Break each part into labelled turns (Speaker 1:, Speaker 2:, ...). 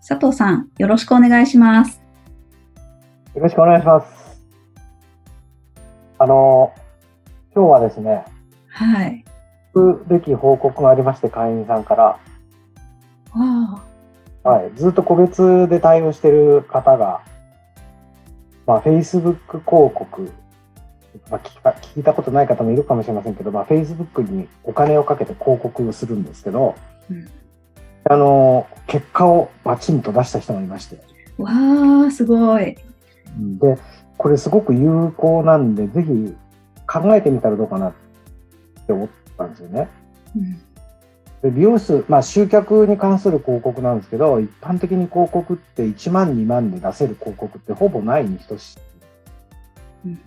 Speaker 1: 佐藤さん、よろしくお願いします。
Speaker 2: よろしくお願いします。あの、今日はですね、
Speaker 1: はい。
Speaker 2: すべき報告がありまして、会員さんから、
Speaker 1: わあ。
Speaker 2: はい、ずっと個別で対応している方が、まあ、Facebook 広告、まあ、聞いた聞いたことない方もいるかもしれませんけど、まあ、Facebook にお金をかけて広告をするんですけど、
Speaker 1: うん
Speaker 2: あの、結果をバチンと出した人がいまして、
Speaker 1: わあ、すごい。
Speaker 2: で、これすごく有効なんで、ぜひ考えてみたらどうかなって思ったんですよね。
Speaker 1: うん。
Speaker 2: で美容室、まあ、集客に関する広告なんですけど、一般的に広告って1万、2万で出せる広告ってほぼないに等しい。
Speaker 1: うん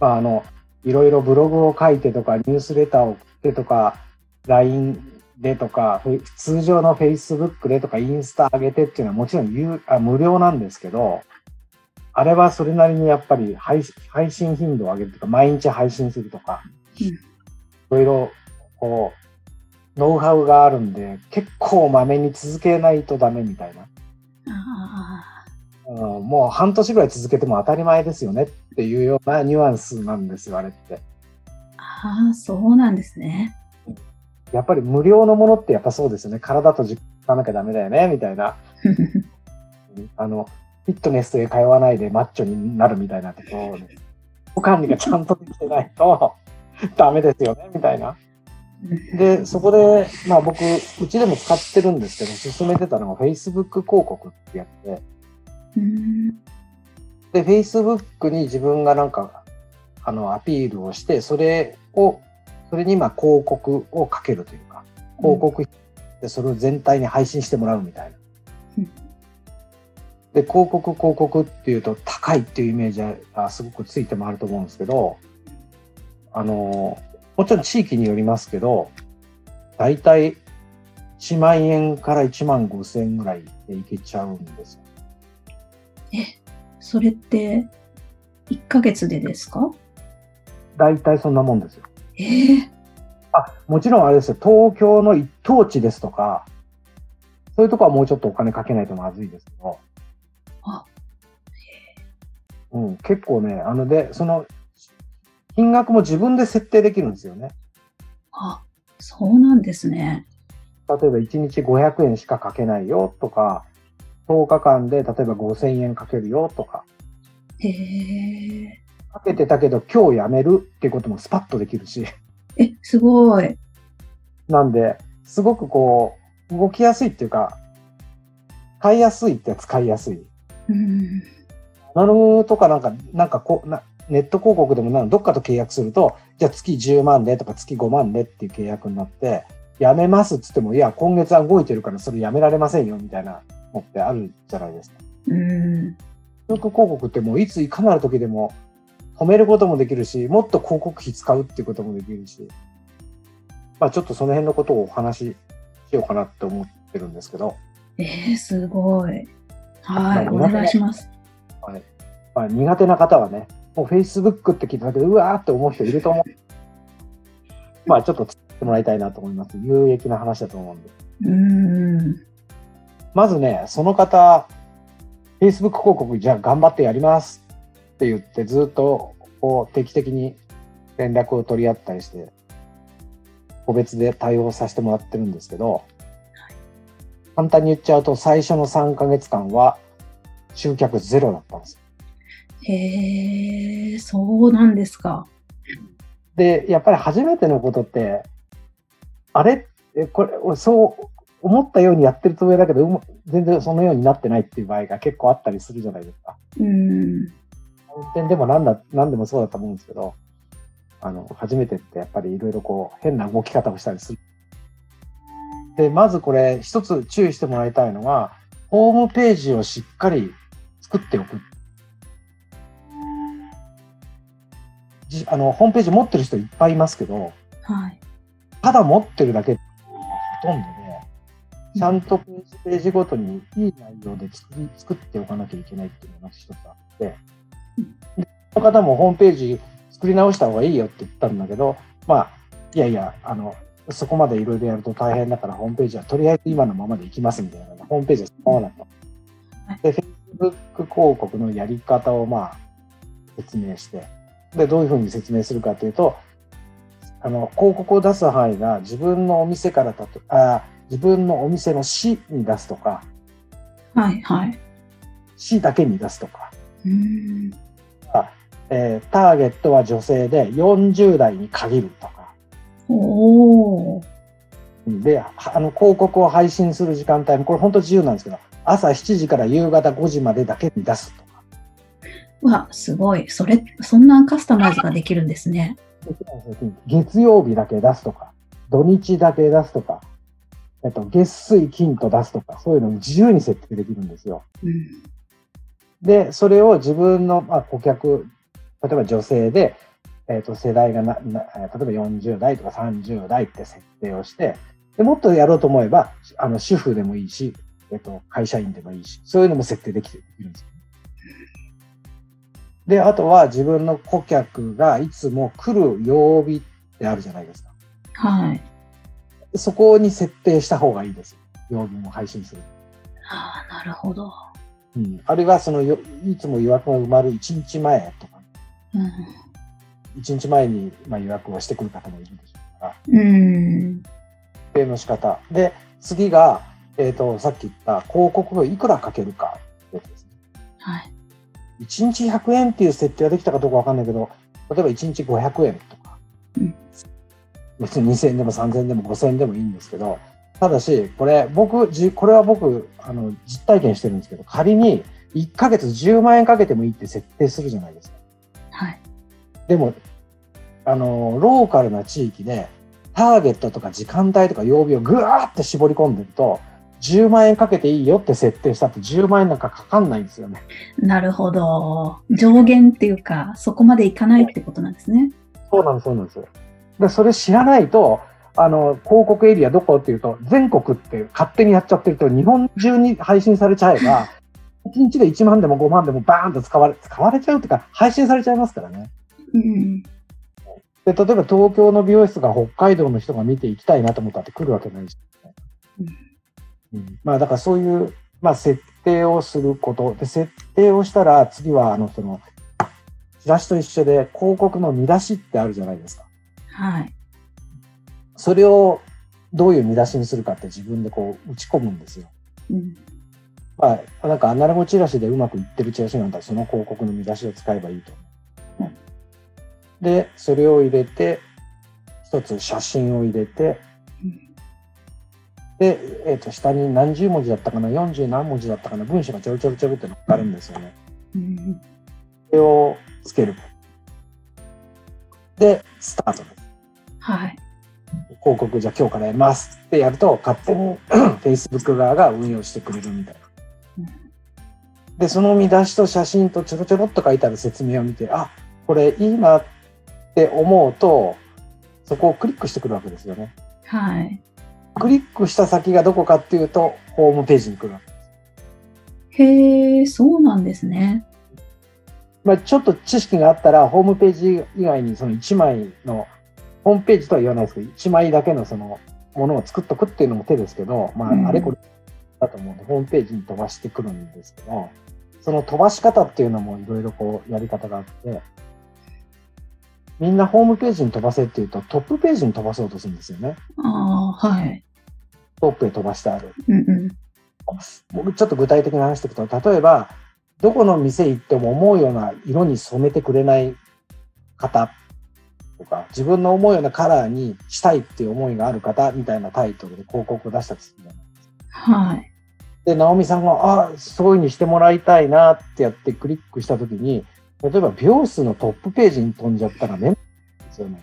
Speaker 2: まあ、あの、いろいろブログを書いてとか、ニュースレターを送ってとか、LINE でとか、フェイ通常の Facebook でとか、インスタ上げてっていうのはもちろん有あ無料なんですけど、あれはそれなりにやっぱり配信頻度を上げるとか、毎日配信するとか、
Speaker 1: うん
Speaker 2: いろいろ、こう、ノウハウがあるんで、結構まめに続けないとダメみたいな。
Speaker 1: あ
Speaker 2: うん、もう半年ぐらい続けても当たり前ですよねっていうようなニュアンスなんですよ、あれって。
Speaker 1: あ、ああ、そうなんですね。
Speaker 2: やっぱり無料のものってやっぱそうですよね。体と実かなきゃダメだよね、みたいな。あの、フィットネスへ通わないでマッチョになるみたいなところで、管理がちゃんとできてないと ダメですよね、みたいな。で、そこで、まあ僕、うちでも使ってるんですけど、進めてたのが Facebook 広告ってやって、
Speaker 1: うん。
Speaker 2: で、Facebook に自分がなんか、あの、アピールをして、それを、それにまあ広告をかけるというか、広告でそれを全体に配信してもらうみたいな。
Speaker 1: うん
Speaker 2: で、広告、広告っていうと高いっていうイメージがすごくついてもあると思うんですけど、あの、もちろん地域によりますけど、だいたい1万円から1万5千円ぐらいでいけちゃうんですよ。
Speaker 1: それって、1ヶ月でですか？
Speaker 2: だいたいそんなもんですよ。
Speaker 1: ええ
Speaker 2: あ、もちろんあれですよ。東京の一等地ですとか、そういうとこはもうちょっとお金かけないとまずいですけど。
Speaker 1: あ
Speaker 2: うん、結構ね、あので、その、金額も自分で設定できるんですよね。
Speaker 1: あ、そうなんですね。
Speaker 2: 例えば1日500円しかかけないよとか、10日間で例えば5000円かけるよとか、
Speaker 1: へえ。
Speaker 2: かけてたけど今日やめるっていうこともスパッとできるし、
Speaker 1: え、すごい。
Speaker 2: なんで、すごくこう、動きやすいっていうか、使いやすいって使いやすい。
Speaker 1: うん。
Speaker 2: ナノムとかなんか、なんかこう、なネット広告でもなどっかと契約すると、じゃあ月10万でとか月5万でっていう契約になって、やめますっつっても、いや、今月は動いてるからそれやめられませんよみたいなのってあるじゃないですか。
Speaker 1: うん。
Speaker 2: 広告ってもういついかなる時でも止めることもできるし、もっと広告費使うっていうこともできるし、まあちょっとその辺のことをお話ししようかなって思ってるんですけど、
Speaker 1: ええすごい。はい、お
Speaker 2: まあ
Speaker 1: 願いします。
Speaker 2: はいまあ、苦手な方はね、もう Facebook って聞いただけで、うわーって思う人いると思う。まあちょっと使ってもらいたいなと思います。有益な話だと思うんで。
Speaker 1: うん。
Speaker 2: まずね、その方、Facebook 広告じゃあ頑張ってやりますって言って、ずっとこう定期的に連絡を取り合ったりして、個別で対応させてもらってるんですけど、簡単に言っちゃうと最初の3ヶ月間は集客ゼロだったんですよ。
Speaker 1: へえ、そうなんですか。
Speaker 2: で、やっぱり初めてのことって、あれ？えこれ、そう思ったようにやってるつもりだけど、全然そのようになってないっていう場合が結構あったりするじゃないですか。
Speaker 1: うん。
Speaker 2: 運転でも何だ、何でもそうだと思うんですけど、あの、初めてってやっぱりいろいろこう、変な動き方をしたりする。で、まずこれ、一つ注意してもらいたいのが、ホームページをしっかり作っておく。じあの、ホームページ持ってる人いっぱいいますけど、
Speaker 1: はい。
Speaker 2: ただ持ってるだけほとんどで、ちゃんとページページごとにいい内容で作り作っておかなきゃいけないっていうのが一つあって、の方もホームページ作り直した方がいいよって言ったん。だけど、まあ、いやいや、あの、そこまでいろいろやると大変だから、ホームページはとりあえず今のままでいきますみたいな、ホームページはそのままだと。で、Facebook 広告のやり方をまあ、説明して、で、どういうふうに説明するかというと、あの、広告を出す範囲が自分のお店からだと、あ自分のお店の市に出すとか、
Speaker 1: はい。はい。
Speaker 2: 市だけに出すとか、
Speaker 1: うーん。
Speaker 2: えーターゲットは女性で40代に限るとか、
Speaker 1: おー。
Speaker 2: で、はあの、広告を配信する時間帯も、これ本当自由なんですけど、朝7時から夕方5時までだけに出すとか。
Speaker 1: うわ、すごい。それ、そんなカスタマイズができるんですね。
Speaker 2: 月曜日だけ出すとか、土日だけ出すとか、えっと、月水金と出すとか、そういうのを自由に設定できるんですよ。
Speaker 1: うん。
Speaker 2: で、それを自分の、まあ、顧客、例えば女性で、えっと、世代がなな、えー例えば40代とか30代って設定をして、でもっとやろうと思えば、あの、主婦でもいいし、えっと、会社員でもいいし、そういうのも設定できているんですよ。で、あとは自分の顧客がいつも来る曜日ってあるじゃないですか。
Speaker 1: はい。
Speaker 2: そこに設定した方がいいです。曜日も配信する。
Speaker 1: ああ、なるほど。
Speaker 2: うん。あるいは、そのよ、いつも予約が埋まる1日前とか、
Speaker 1: うん。
Speaker 2: 1日前に、まあ、予約をしてくる方もいるでしょうから、
Speaker 1: うーん。
Speaker 2: 設定の仕方。で、次が、えっ、と、さっき言った広告をいくらかけるかってやつですね。
Speaker 1: はい。
Speaker 2: 1日100円っていう設定ができたかどうかわかんないけど、例えば1日500円とか、
Speaker 1: うん
Speaker 2: 別に2000円でも3000円でも5000円でもいいんですけど、ただし、これ、僕、じこれは僕、あの、実体験してるんですけど、仮に1ヶ月10万円かけてもいいって設定するじゃないですか。
Speaker 1: はい。
Speaker 2: でも、あの、ローカルな地域で、ターゲットとか時間帯とか曜日をぐわーって絞り込んでると、10万円かけていいよって設定したって10万円なんかかかんないんですよね。
Speaker 1: なるほど。上限っていうか、そこまでいかないってことなんですね。
Speaker 2: そうなんです、そうなんです。で、それ知らないと、あの、広告エリアどこっていうと、全国って勝手にやっちゃってると、日本中に配信されちゃえば、1日で1万でも5万でもバーンと使われ、使われちゃうっていうか、配信されちゃいますからね。
Speaker 1: うん。
Speaker 2: で、例えば東京の美容室が北海道の人が見て行きたいなと思ったって来るわけないし、うんまあだからそういう、まあ設定をすること。で、設定をしたら次はあの、その、チラシと一緒で広告の見出しってあるじゃないですか。
Speaker 1: はい。
Speaker 2: それをどういう見出しにするかって自分でこう打ち込むんですよ。
Speaker 1: うん。
Speaker 2: まあ、なんかアナログチラシでうまくいってるチラシなんだらその広告の見出しを使えばいいと思う。で、それを入れて、一つ写真を入れて、
Speaker 1: うん
Speaker 2: で、えっ、と、下に何十文字だったかな、40何文字だったかな、文章がちょろちょろちょろって載っかるんですよね。
Speaker 1: うん。
Speaker 2: それをつける。で、スタートです。
Speaker 1: はい。
Speaker 2: 広告じゃあ今日からやりますってやると、勝手に Facebook 側が運用してくれるみたいな。で、その見出しと写真とちょろちょろっと書いてある説明を見て、あ、これいいなって思うと、そこをクリックしてくるわけですよね。
Speaker 1: はい。
Speaker 2: クリックした先がどこかっていうと、ホームページに来るわけ。
Speaker 1: へえ、そうなんですね。
Speaker 2: まあ、ちょっと知識があったら、ホームページ以外にその1枚の、ホームページとは言わないですけど、1枚だけのそのものを作っとくっていうのも手ですけど、ま
Speaker 1: うん
Speaker 2: あ、あれこれだと思うんで、ホームページに飛ばしてくるんですけど、その飛ばし方っていうのもいろいろこうやり方があって、みんなホームページに飛ばせっていうと、トップページに飛ばそうとするんですよね。
Speaker 1: ああ、はい。
Speaker 2: トップへ飛ばしてある。
Speaker 1: うんうん。
Speaker 2: 僕ちょっと具体的に話していくと、例えば、どこの店行っても思うような色に染めてくれない方とか、自分の思うようなカラーにしたいっていう思いがある方みたいなタイトルで広告を出したとするじゃない
Speaker 1: はい。
Speaker 2: で、直美さんが、あそういうふうにしてもらいたいなってやってクリックしたときに、例えば美容室のトップページに飛んじゃったらめんどくさいですよね。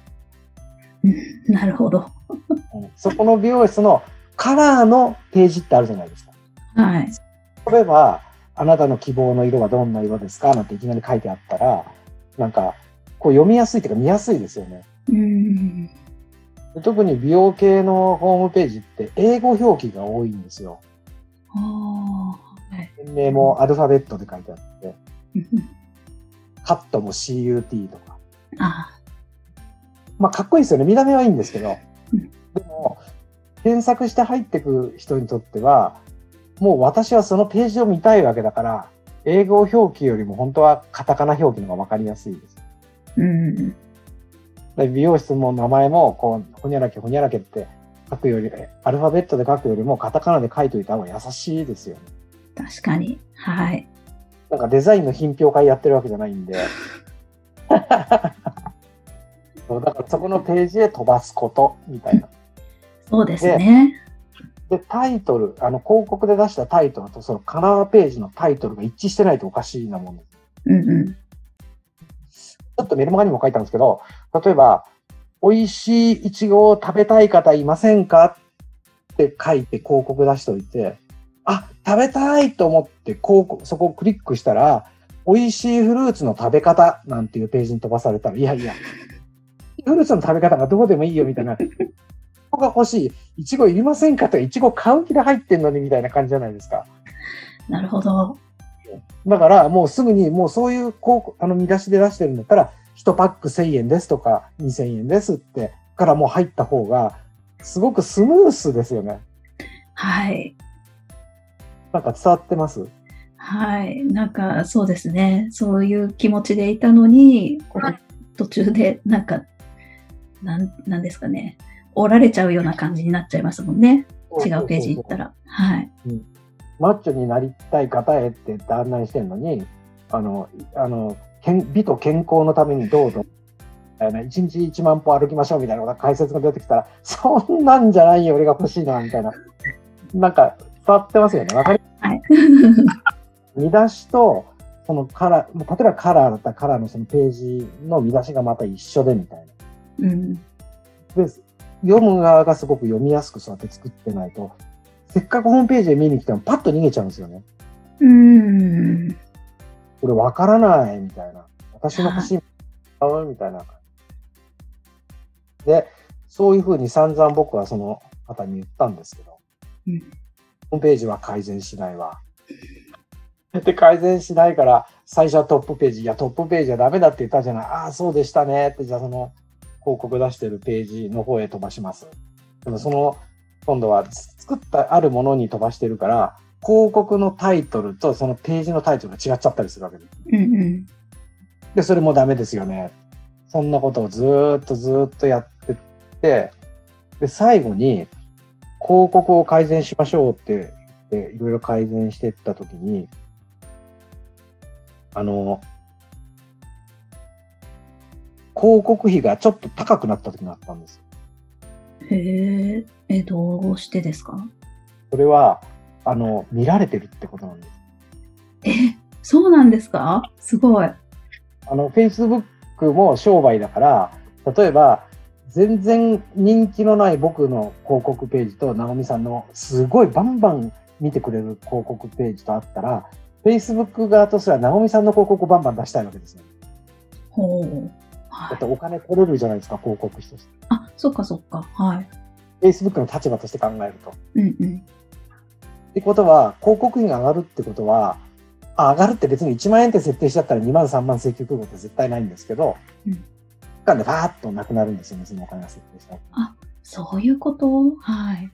Speaker 1: うんなるほど。
Speaker 2: うんそこの美容室のカラーのページってあるじゃないですか。
Speaker 1: はい。
Speaker 2: 例えば、あなたの希望の色はどんな色ですかなんていきなり書いてあったら、なんか、こう読みやすいというか見やすいですよね。
Speaker 1: うん。
Speaker 2: 特に美容系のホームページって英語表記が多いんですよ。
Speaker 1: はい。
Speaker 2: 店名もアルファベットで書いてあって、
Speaker 1: うん
Speaker 2: カットも CUT とか。
Speaker 1: あ
Speaker 2: まあ、かっこいいですよね。見た目はいいんですけど
Speaker 1: うん。
Speaker 2: でも、検索して入ってく人にとっては、もう私はそのページを見たいわけだから、英語表記よりも本当はカタカナ表記の方がわかりやすいです。
Speaker 1: うん。
Speaker 2: で美容室も名前も、こう、ほにゃらけほにゃらけって書くより、アルファベットで書くよりもカタカナで書いといた方が優しいですよね。
Speaker 1: 確かに。はい。
Speaker 2: なんかデザインの品評会やってるわけじゃないんで。そうだからそこのページへ飛ばすことみたいな。
Speaker 1: そうですね。
Speaker 2: で、タイトル、あの広告で出したタイトルとそのカラーページのタイトルが一致してないとおかしいなもんです。
Speaker 1: うんうん。
Speaker 2: ちょっとメルマガにも書いたんですけど、例えば、美味しいイチゴを食べたい方いませんかって書いて広告出しておいて、あ、食べたいと思って広告、そこをクリックしたら、美味しいフルーツの食べ方なんていうページに飛ばされたら、いやいや、フルーツの食べ方がどうでもいいよみたいな、ここが欲しい、イチゴいりませんかとか、イチゴ買う気で入ってんのにみたいな感じじゃないですか。
Speaker 1: なるほど。
Speaker 2: だから、もうすぐに、もうそういう、こう、あの、見出しで出してるんだったら、1パック1000円ですとか、2000円ですって、からもう入った方が、すごくスムースですよね。
Speaker 1: はい。
Speaker 2: なんか伝わってます？
Speaker 1: はい。なんか、そうですね。そういう気持ちでいたのに、途中で、なんか、なん、なんですかね。折られちゃうような感じになっちゃいますもんね。違うページ行ったら。はい。
Speaker 2: マッチョになりたい方へって案内してるのに、あの、あの、健美と健康のためにどうぞ。1日1万歩歩きましょうみたいな解説が出てきたら、そんなんじゃないよ、俺が欲しいな、みたいな。なんか伝わってますよね。わかり
Speaker 1: はい。
Speaker 2: 見出しと、そのカラー、例えばカラーだったらカラーのそのページの見出しがまた一緒でみたいな。
Speaker 1: うん。
Speaker 2: で、読む側がすごく読みやすくそうやって作ってないと、せっかくホームページで見に来てもパッと逃げちゃうんですよね。
Speaker 1: うん。
Speaker 2: これわからないみたいな。私の欲しいものみたいな。で、そういうふうに散々僕はその方に言ったんですけど、
Speaker 1: うん
Speaker 2: ホームページは改善しないわ。で、改善しないから、最初はトップページ、いや、トップページはダメだって言ったじゃない。ああ、そうでしたねって、じゃあその広告出してるページの方へ飛ばします。でもその、今度は作ったあるものに飛ばしてるから、広告のタイトルとそのページのタイトルが違っちゃったりするわけです。
Speaker 1: うんうん。
Speaker 2: で、それもダメですよね。そんなことをずーっとずーっとやってって、で、最後に、広告を改善しましょうって言って、いろいろ改善していったときに、あの、広告費がちょっと高くなった時があったんですよ。
Speaker 1: へえ、え、どうしてですか？
Speaker 2: それは、あの、見られてるってことなんです。
Speaker 1: え、そうなんですか？すごい。
Speaker 2: あの、Facebook も商売だから、例えば、全然人気のない僕の広告ページと、直美さんのすごいバンバン見てくれる広告ページとあったら、Facebook 側とすれば直美さんの広告をバンバン出したいわけですよ。
Speaker 1: ほう。
Speaker 2: だ
Speaker 1: はい。
Speaker 2: ってお金取れるじゃないですか、広告費として。
Speaker 1: あ、そっかそっか。はい。
Speaker 2: Facebook の立場として考えると。っ
Speaker 1: うんうん。
Speaker 2: てことは、広告費が上がるってことは、あ上がるって別に1万円って設定しちゃったら2万3万請求来ることは絶対ないんですけど、
Speaker 1: うん
Speaker 2: 間でバーッとなくなるんですよね、そのお金が設定したら
Speaker 1: そういうこと？はい。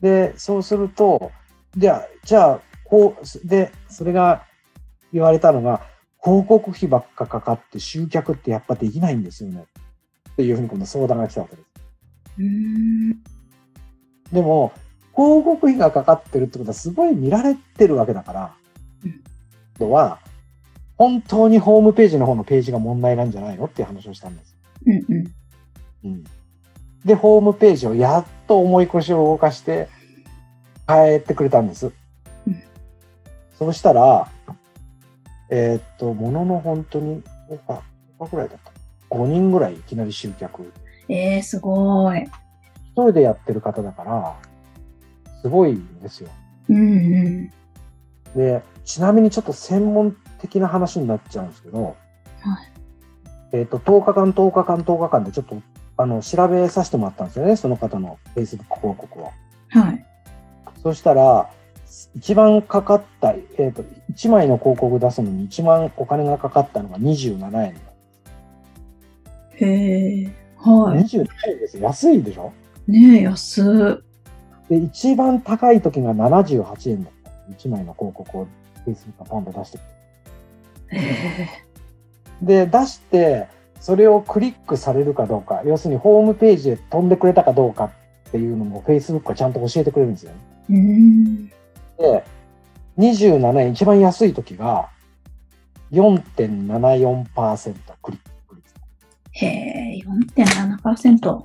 Speaker 2: で、そうすると、じゃあ、じゃあ、こう、で、それが言われたのが、広告費ばっかかかって集客ってやっぱできないんですよね。っていうふうに今度相談が来たわけです。でも、広告費がかかってるってことはすごい見られてるわけだから
Speaker 1: うん、
Speaker 2: とは、本当にホームページの方のページが問題なんじゃないのっていう話をしたんです。
Speaker 1: うんうん。
Speaker 2: うん。で、ホームページをやっと重い腰を動かして変えてくれたんです。
Speaker 1: うん
Speaker 2: そうしたら、えーっと、ものの本当に、5日、5日ぐらいだった。5人ぐらいいきなり集客。
Speaker 1: えー、すごい。
Speaker 2: 一人でやってる方だから、すごいんですよ。
Speaker 1: うんうん。
Speaker 2: で、ちなみにちょっと専門的な話になっちゃうんですけど、
Speaker 1: はい。
Speaker 2: えっ、と、10日間、10日間、10日間でちょっと、あの、調べさせてもらったんですよね、その方の Facebook 広告を。
Speaker 1: はい。
Speaker 2: そしたら、一番かかった、えっ、と、1枚の広告出すのに一番お金がかかったのが27円。
Speaker 1: へえ。は
Speaker 2: 27円ですよ。安いでしょ？
Speaker 1: い。ねえ、安。
Speaker 2: で、一番高い時が78円だった。1枚の広告を Facebook がポンと出してく
Speaker 1: へえ。
Speaker 2: る。で、出して、それをクリックされるかどうか、要するにホームページへ飛んでくれたかどうかっていうのも Facebook がちゃんと教えてくれるんですよね。
Speaker 1: うーん。
Speaker 2: で、27円、一番安い時が4.74%クリック率。
Speaker 1: へえ、4.7%。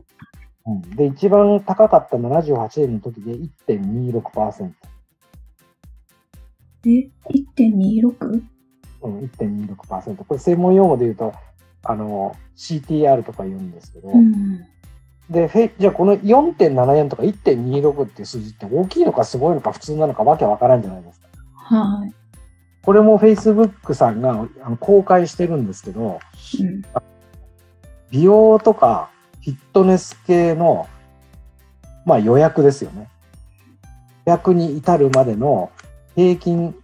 Speaker 2: うん、で、一番高かった78円の時で1.26%。
Speaker 1: え、1.26?
Speaker 2: うん、1.26%。これ専門用語で言うと、あの、CTR とか言うんですけど、
Speaker 1: うん。
Speaker 2: で、フェイじゃあこの4.7円とか1.26っていう数字って大きいのかすごいのか普通なのかわけわからんじゃないですか。
Speaker 1: はい。
Speaker 2: これも Facebook さんがあの公開してるんですけど、
Speaker 1: うん。
Speaker 2: 美容とかフィットネス系の、まあ予約ですよね。予約に至るまでの平均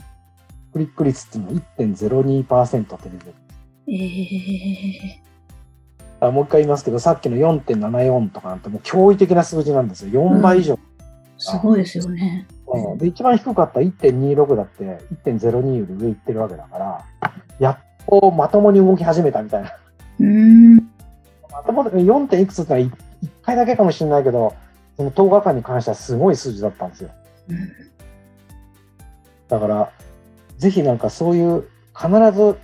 Speaker 2: クリック率っていうのは1.02%って出てる。
Speaker 1: ええ
Speaker 2: あもう一回言いますけど、さっきの4.74とかなんてもう驚異的な数字なんですよ。4倍以上。
Speaker 1: すごいですよね。
Speaker 2: うんで、一番低かった1.26だって1.02より上行ってるわけだから、やっとまともに動き始めたみたいな。
Speaker 1: うーん。
Speaker 2: まともに 4. 点いくつってのは1回だけかもしれないけど、その10日間に関してはすごい数字だったんですよ。
Speaker 1: うん
Speaker 2: だから、ぜひなんかそういう、必ず、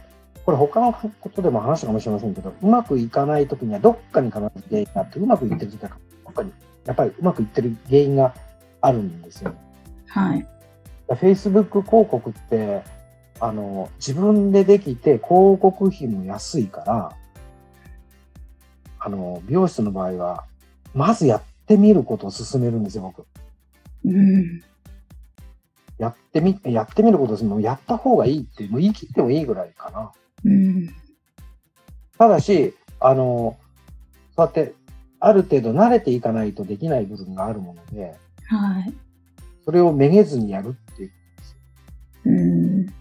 Speaker 2: これ他のことでも話したかもしれませんけど、うまくいかないときにはどっかに必ず原因があって、うまくいってるときはどっかに、やっぱりうまくいってる原因があるんですよ。
Speaker 1: はい。
Speaker 2: Facebook 広告って、あの、自分でできて広告費も安いから、あの、美容室の場合は、まずやってみることを勧めるんですよ、僕。
Speaker 1: うん。
Speaker 2: やってみ、やってみることです。もうやった方がいいって、もう言い切ってもいいぐらいかな。
Speaker 1: うん。
Speaker 2: ただし、あの、そうやって、ある程度慣れていかないとできない部分があるもので、
Speaker 1: はい。
Speaker 2: それをめげずにやるっていう。
Speaker 1: うん。
Speaker 2: ち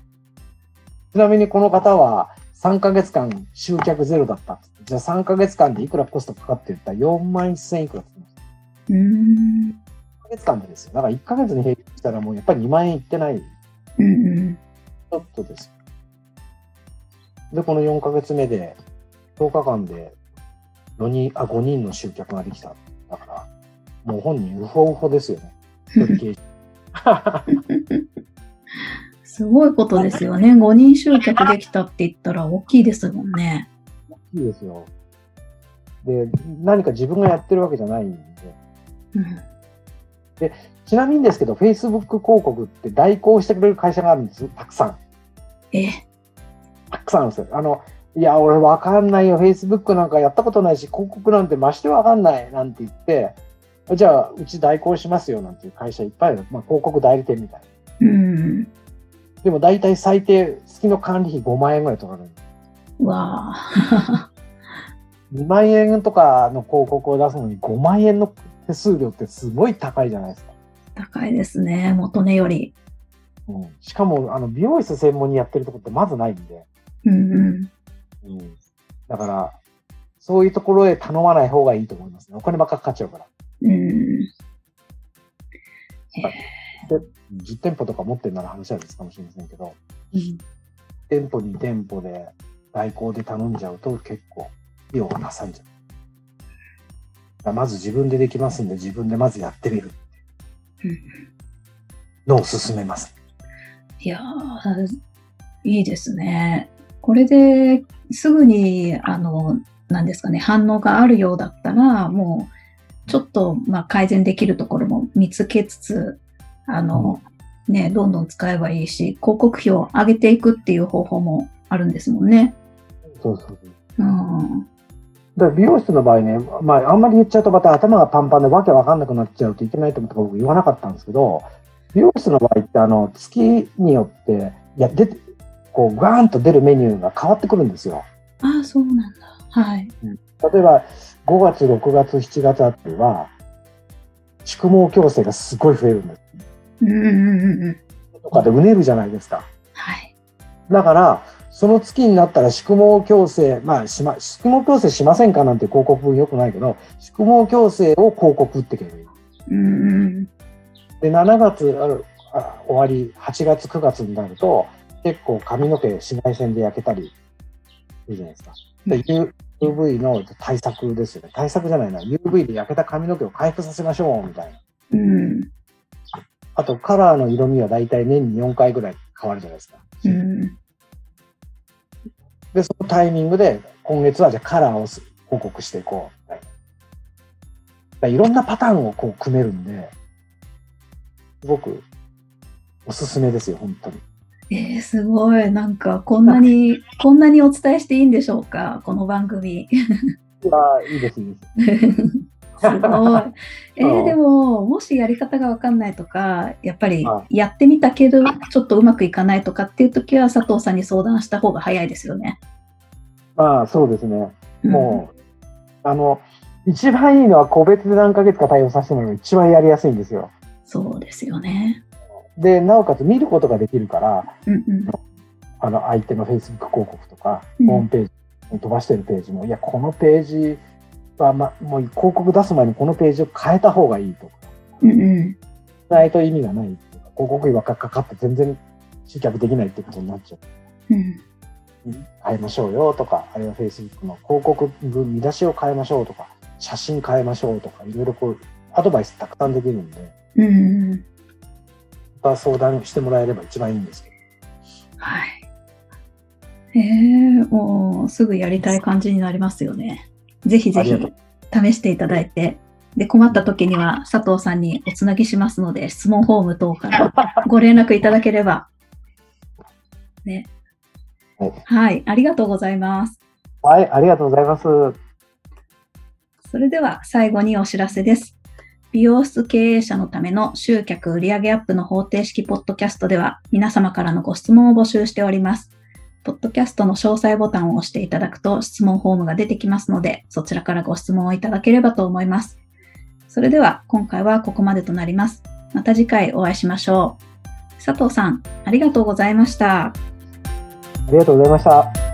Speaker 2: なみにこの方は3ヶ月間集客ゼロだったって。じゃあ3ヶ月間でいくらコストかかって言ったら4万1000いくらって言ってました。
Speaker 1: うん。
Speaker 2: 1ヶ月間でですよ。だから1ヶ月に平均したらもうやっぱり2万円いってない。ち
Speaker 1: うん。
Speaker 2: ょっとです。で、この4ヶ月目で、10日間で4人、あ、5人の集客ができた。だから、もう本人ウホウホですよね。
Speaker 1: すごいことですよね。5人集客できたって言ったら大きいですもんね。
Speaker 2: いいですよ。で、何か自分がやってるわけじゃないんで。
Speaker 1: うん。
Speaker 2: ちなみにですけど、Facebook 広告って代行してくれる会社があるんですたくさん。
Speaker 1: え、
Speaker 2: たくさんあるんですよ。あの、いや、俺わかんないよ。Facebook なんかやったことないし、広告なんてましてわかんない。なんて言って、じゃあ、うち代行しますよ。なんていう会社いっぱいある。まあ、広告代理店みたいな。
Speaker 1: うん。
Speaker 2: でも大体最低、月の管理費5万円ぐらい取られる。
Speaker 1: わあ。
Speaker 2: 2万円とかの広告を出すのに5万円の手数料ってすごい高いじゃないですか。
Speaker 1: 高いですね。元値より。
Speaker 2: うん、しかも、あの、美容室専門にやってるとこってまずないんで。
Speaker 1: うんうん。
Speaker 2: うん。だから、そういうところへ頼まない方がいいと思いますね。お金ばっかかかっちゃうから。
Speaker 1: うん。
Speaker 2: で、10店舗とか持ってるなら話は別かもしれませんけど、
Speaker 1: うん
Speaker 2: 店舗2店舗で代行で頼んじゃうと結構費用がかさんじゃう。まず自分でできますんで、自分でまずやってみる
Speaker 1: うん
Speaker 2: のを勧めます。
Speaker 1: いやー、いいですね。これですぐに、あの、なんですかね、反応があるようだったら、もう、ちょっと、まあ、改善できるところも見つけつつ、あの、ね、どんどん使えばいいし、広告費を上げていくっていう方法もあるんですもんね。
Speaker 2: そうそうそう。
Speaker 1: うん。
Speaker 2: だ美容室の場合ね、まあ、あんまり言っちゃうとまた頭がパンパンでわけわかんなくなっちゃうといけないと思って僕言わなかったんですけど、美容室の場合って、あの、月によって、いや、出て、こう、ガーンと出るメニューが変わってくるんですよ。
Speaker 1: ああ、そうなんだ。はい。
Speaker 2: 例えば、5月、6月、7月あたりは、宿毛矯正がすごい増えるんです。
Speaker 1: うんうんうんうん。
Speaker 2: とかでうねるじゃないですか。
Speaker 1: はい。
Speaker 2: だから、その月になったら宿毛矯正、まあ、しま、宿毛矯正しませんかなんて広告文よくないけど、宿毛矯正を広告ってけばいい。
Speaker 1: うんうん
Speaker 2: で、7月あるあ終わり、8月、9月になると、結構髪の毛紫外線で焼けたりするじゃないですか。で、U- UV の対策ですよね。対策じゃないな。UV で焼けた髪の毛を回復させましょう、みたいな。
Speaker 1: うん。
Speaker 2: あと、カラーの色味はだいたい年に4回ぐらい変わるじゃないですか。
Speaker 1: うん。
Speaker 2: で、そのタイミングで、今月はじゃあカラーをす報告していこう。はいろんなパターンをこう組めるんで、すごくおすすめですよ、本当に。
Speaker 1: えー、すごい。なんか、こんなに、こんなにお伝えしていいんでしょうかこの番組。
Speaker 2: いやーいいです、いいです。
Speaker 1: すごい。えー、
Speaker 2: うん
Speaker 1: でも、もしやり方がわかんないとか、やっぱり
Speaker 2: は
Speaker 1: やってみたけど、ちょっとうまくいかないとかっていう時は、佐藤さんに相談した方が早いですよね。
Speaker 2: まあ、そうですね。
Speaker 1: うん
Speaker 2: もう、あの、一番いいのは個別で何ヶ月か対応させてもらうのが一番やりやすいんですよ。
Speaker 1: そうですよね。
Speaker 2: で、なおかつ見ることができるから、
Speaker 1: うんうん。
Speaker 2: あの、相手の Facebook 広告とか、
Speaker 1: うん
Speaker 2: ホームページに飛ばしてるページも、いや、このページは、ま、もう広告出す前にこのページを変えた方がいいとか、
Speaker 1: うんうん。
Speaker 2: ないと意味がないっていうか、広告費ばっかかかって全然集客できないってことになっちゃう。
Speaker 1: うん
Speaker 2: 変えましょうよとか、あるいは Facebook の広告文、見出しを変えましょうとか、写真変えましょうとか、いろいろこう、アドバイスたくさんできるんで、
Speaker 1: うんうん。
Speaker 2: また相談してもらえれば一番いいんですけど。
Speaker 1: はい。えー、もうすぐやりたい感じになりますよね。ぜひぜひ試していただいて、で困った時には佐藤さんにおつなぎしますので、質問フォーム等から ご連絡いただければ。ね。
Speaker 2: はい
Speaker 1: はい、ありがとうございます。
Speaker 2: はい、ありがとうございます。
Speaker 1: それでは最後にお知らせです。美容室経営者のための集客売上アップの方程式ポッドキャストでは皆様からのご質問を募集しております。ポッドキャストの詳細ボタンを押していただくと質問フォームが出てきますので、そちらからご質問をいただければと思います。それでは今回はここまでとなります。また次回お会いしましょう。佐藤さん、ありがとうございました。
Speaker 2: ありがとうございました。